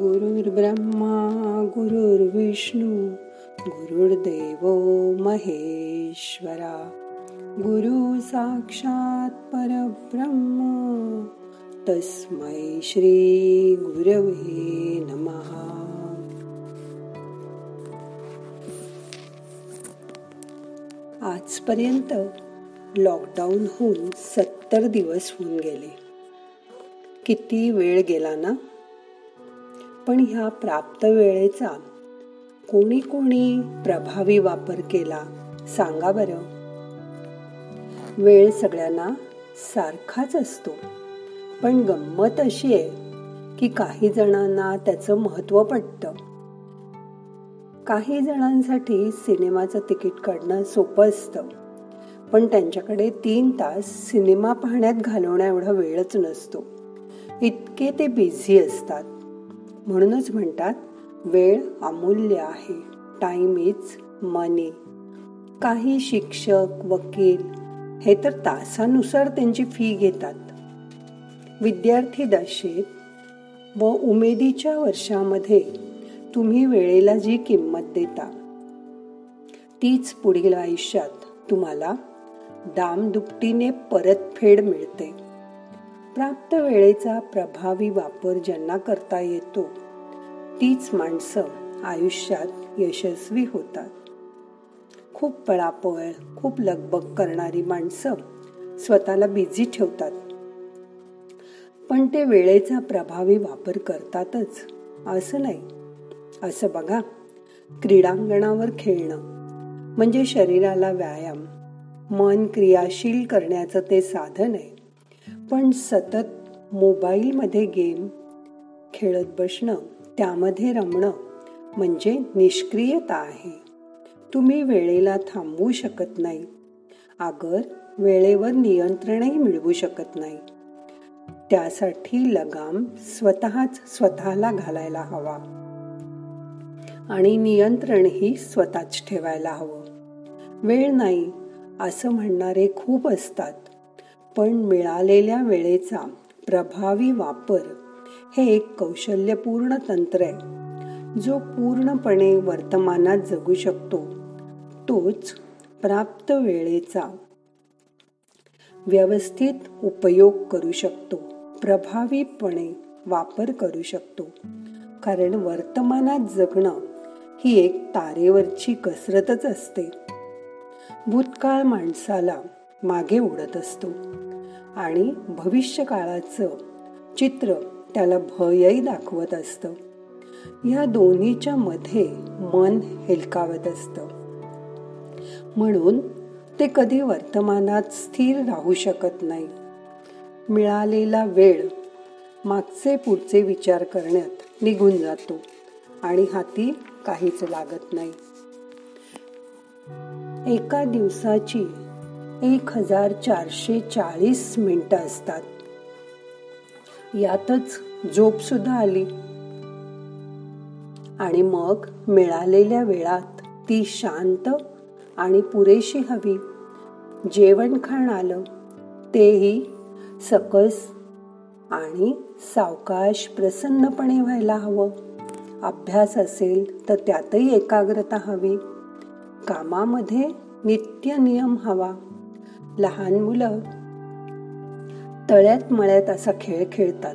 गुरुर्ब्रह्मा गुरुर्विष्णू गुरुर्देव महेश्वरा. गुरु साक्षात परब्रह्म तस्मै श्री गुरवे नमहा आजपर्यंत लॉकडाऊन होऊन सत्तर दिवस होऊन गेले. किती वेळ गेला ना? पण ह्या प्राप्त वेळेचा कोणी कोणी प्रभावी वापर केला सांगा बरं. वेळ सगळ्यांना सारखाच असतो. पण गंमत अशी आहे की काही जणांना त्याचं महत्त्व पटतं. काही जणांसाठी सिनेमाचं तिकीट काढणं सोपं असतं. पण त्यांच्याकडे तीन तास सिनेमा पाहण्यात घालवण्या एवढा वेळच नसतो. इतके ते बिझी असतात. म्हणूनच म्हणतात वेळ अमूल्य आहे टाइम इज मनी काही शिक्षक वकील हे तर तासानुसार त्यांची फी घेतात. विद्यार्थी दशेत व उमेदीच्या वर्षामध्ये तुम्ही वेळेला जी किंमत देता तीच पुढील आयुष्यात तुम्हाला दामदुपटीने परतफेड मिळते. प्राप्त वेळेचा प्रभावी वापर ज्यांना करता येतो तीच माणसं आयुष्यात यशस्वी होतात. खूप पळापळ खूप लगबग करणारी माणसं स्वतःला बिझी ठेवतात. पण ते वेळेचा प्रभावी वापर करतातच असं नाही. असं बघा क्रीडांगणावर खेळणं म्हणजे शरीराला व्यायाम मन क्रियाशील करण्याचं ते साधन आहे. पण सतत मोबाईलमध्ये गेम खेळत बसणं त्यामध्ये रमणं म्हणजे निष्क्रियता आहे. तुम्ही वेळेला थांबवू शकत नाही. आगर वेळेवर नियंत्रणही मिळवू शकत नाही. त्यासाठी लगाम स्वतःच स्वतःला घालायला हवा. आणि नियंत्रणही स्वतःच ठेवायला हवं. वेळ नाही असं म्हणणारे खूप असतात. पण मिळालेल्या वेळेचा प्रभावी वापर हे एक कौशल्यपूर्ण तंत्र आहे. जो पूर्णपणे वर्तमानात जगू शकतो तोच प्राप्त वेळेचा व्यवस्थित उपयोग करू शकतो प्रभावीपणे वापर करू शकतो. कारण वर्तमानात जगणं ही एक तारेवरची कसरतच असते. भूतकाळ माणसाला मागे उडत असतो. आणि भविष्यकाळाचं चित्र त्याला भयही दाखवत असतं. या दोन्हीच्या मध्ये मन हेलकावत असतं. म्हणून ते कधी वर्तमानात स्थिर राहू शकत नाही. मिळालेला वेळ मागचे पुढचे विचार करण्यात निघून जातो आणि हाती काहीच लागत नाही. एका दिवसाची एक हजार चारशे चाळीस मिनिटं असतात. यातच झोप सुद्धा आली. आणि मग मिळालेल्या वेळात ती शांत आणि पुरेशी हवी. जेवण खाण आलं तेही सकस आणि सावकाश प्रसन्नपणे व्हायला हवं. अभ्यास असेल तर त्यातही एकाग्रता हवी. कामामध्ये नित्य नियम हवा. लहान मुलं. तळ्यात मळ्यात असा खेळ खेळतात.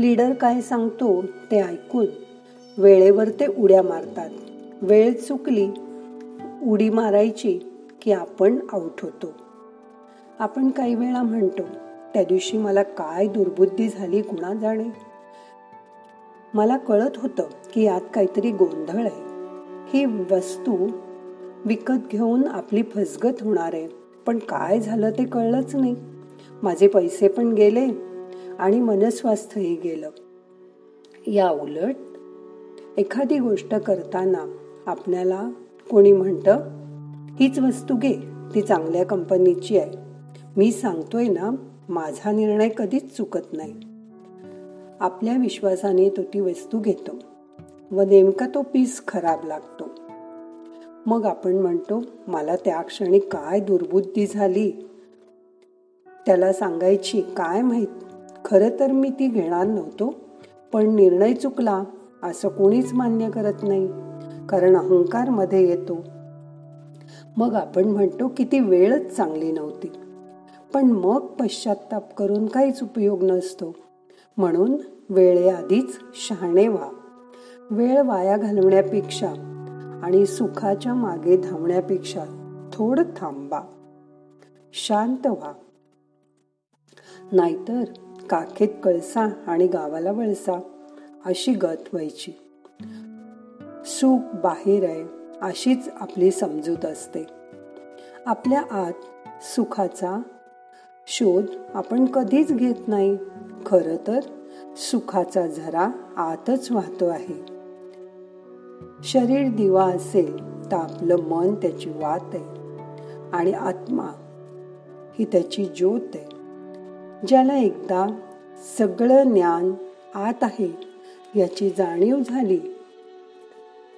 लीडर काय सांगतो ते ऐकून वेळेवर ते उड्या मारतात. वेळ चुकली उडी मारायची की आपण आऊट होतो. आपण काही वेळा म्हणतो त्या दिवशी मला काय दुर्बुद्धी झाली कुणा जाणे मला कळत होतं की यात काहीतरी गोंधळ आहे. ही वस्तू विकत घेऊन आपली फसगत होणार आहे. पण काय झालं ते कळलंच नाही. माझे पैसे पण गेले आणि मनस्वास्थ्यही गेलं. या उलट एखादी गोष्ट करताना आपल्याला कोणी म्हणतं हीच वस्तू घे ती चांगल्या कंपनीची आहे. मी सांगतोय ना माझा निर्णय कधीच चुकत नाही. आपल्या विश्वासाने तो ती वस्तू घेतो व नेमका तो पीस खराब लागतो. मग आपण म्हणतो मला त्या क्षणी काय दुर्बुद्धी झाली? त्याला सांगायची काय माहीत? खरं तर मी ती घेणार नव्हतो पण निर्णय चुकला असं कोणीच मान्य करत नाही कारण अहंकारमध्ये येतो. मग आपण म्हणतो किती वेळच चांगली नव्हती पण मग पश्चाताप करून काहीच उपयोग नसतो. म्हणून वेळेआधीच शहाणे व्हा. वेळ वाया घालवण्यापेक्षा आणि सुखाच्या मागे धावण्यापेक्षा थोडं थांबा. शांत व्हा. नाहीतर काखेत कळसा आणि गावाला वळसा अशी गत व्हायची. सुख बाहेर आहे अशीच आपली समजूत असते. आपल्या आत सुखाचा शोध आपण कधीच घेत नाही. खरं तर सुखाचा झरा आतच वाहतो आहे. शरीर दिवा असेल तर आपलं मन त्याची वात आहे आणि आत्मा ही त्याची ज्योत आहे. ज्याला एकदा सगळं ज्ञान आत आहे याची जाणीव झाली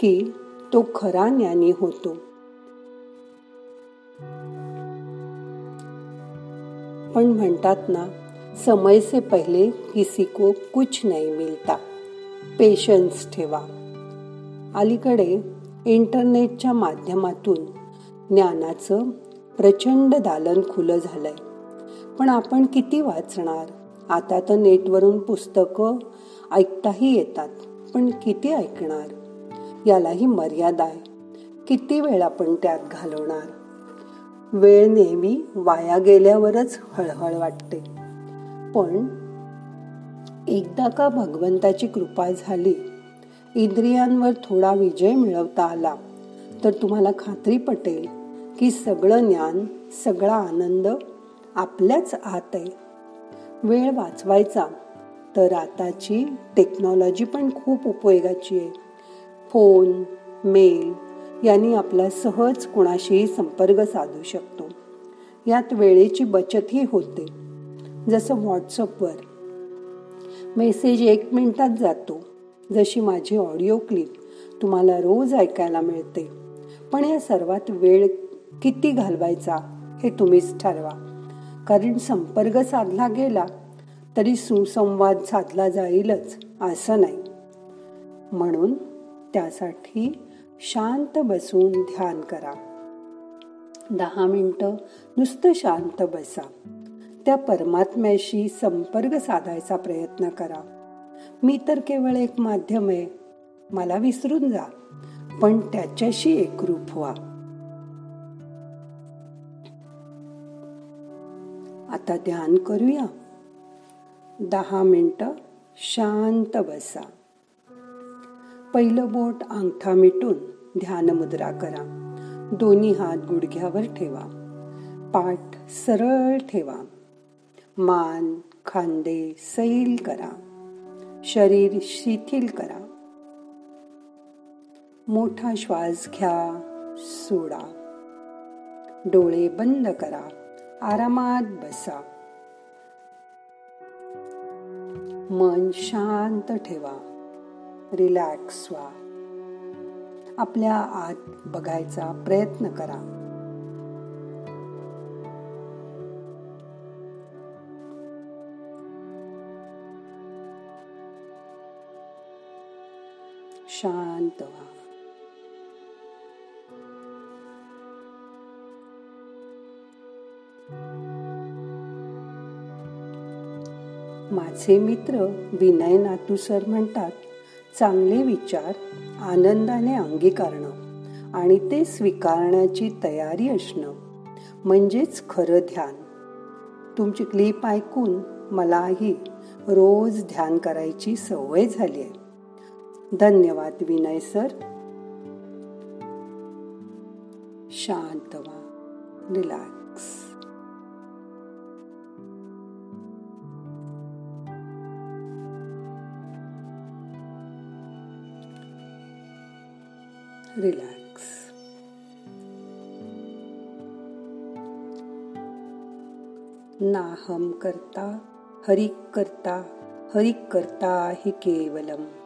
की तो खरा ज्ञानी होतो. पण म्हणतात ना समय से पहले किसी को कुछ नहीं मिलता. पेशन्स ठेवा. अलीकडे इंटरनेटच्या माध्यमातून ज्ञानाचं प्रचंड दालन खुलं झालंय. पण आपण किती वाचणार? आता तर नेटवरून पुस्तकं ऐकताही येतात पण किती ऐकणार? यालाही मर्यादा आहे. किती वेळ आपण त्यात घालवणार? वेळ नेहमी वाया गेल्यावरच हळहळ वाटते. पण एकदा का भगवंताची कृपा झाली इंद्रियांवर थोडा विजय मिळवता आला तर तुम्हाला खात्री पटेल की सगळं ज्ञान सगळा आनंद आपल्याच आत आहे. वेळ वाचवायचा तर आताची टेक्नॉलॉजी पण खूप उपयोगाची आहे. फोन मेल यांनी आपला सहज कुणाशीही संपर्क साधू शकतो. यात वेळेची बचतही होते. जसं व्हॉट्सअपवर मेसेज एक मिनिटात जातो. जशी माझी ऑडिओ क्लिप तुम्हाला रोज ऐकायला मिळते. पण या सर्वात वेळ किती घालवायचा हे तुम्हीच ठरवा. कारण संपर्क साधला गेला तरी सुसंवाद साधला जाईलच असं नाही. म्हणून त्यासाठी शांत बसून ध्यान करा. दहा मिनटं नुसतं शांत बसा. त्या परमात्म्याशी संपर्क साधायचा प्रयत्न करा. मी तर केवळ एक माध्यम आहे. मला विसरून जा. पण त्याच्याशी एकरूप व्हा. आता ध्यान करूया. दहा मिनटं शांत बसा. पहिलं बोट अंगठा मिटून ध्यान मुद्रा करा. दोन्ही हात गुडघ्यावर ठेवा. पाठ सरळ ठेवा. मान खांदे सैल करा. शरीर शिथिल करा. मोठा श्वास घ्या सोडा. डोळे बंद करा आरामात बसा. मन शांत ठेवा रिलॅक्स व्हा. आपल्या आत बघायचा प्रयत्न करा. शांत व्हा. माझे मित्र विनय नातू सर म्हणतात चांगले विचार आनंदाने अंगीकारणं आणि ते स्वीकारण्याची तयारी असणं म्हणजेच खरं ध्यान. तुमची क्लिप ऐकून मलाही रोज ध्यान करायची सवय झाली आहे. धन्यवाद विनय सर. शांत व्हा रिलॅक्स. रिलॅक्स. नाहम करता हरिक करता हरिक करता हि केवलम.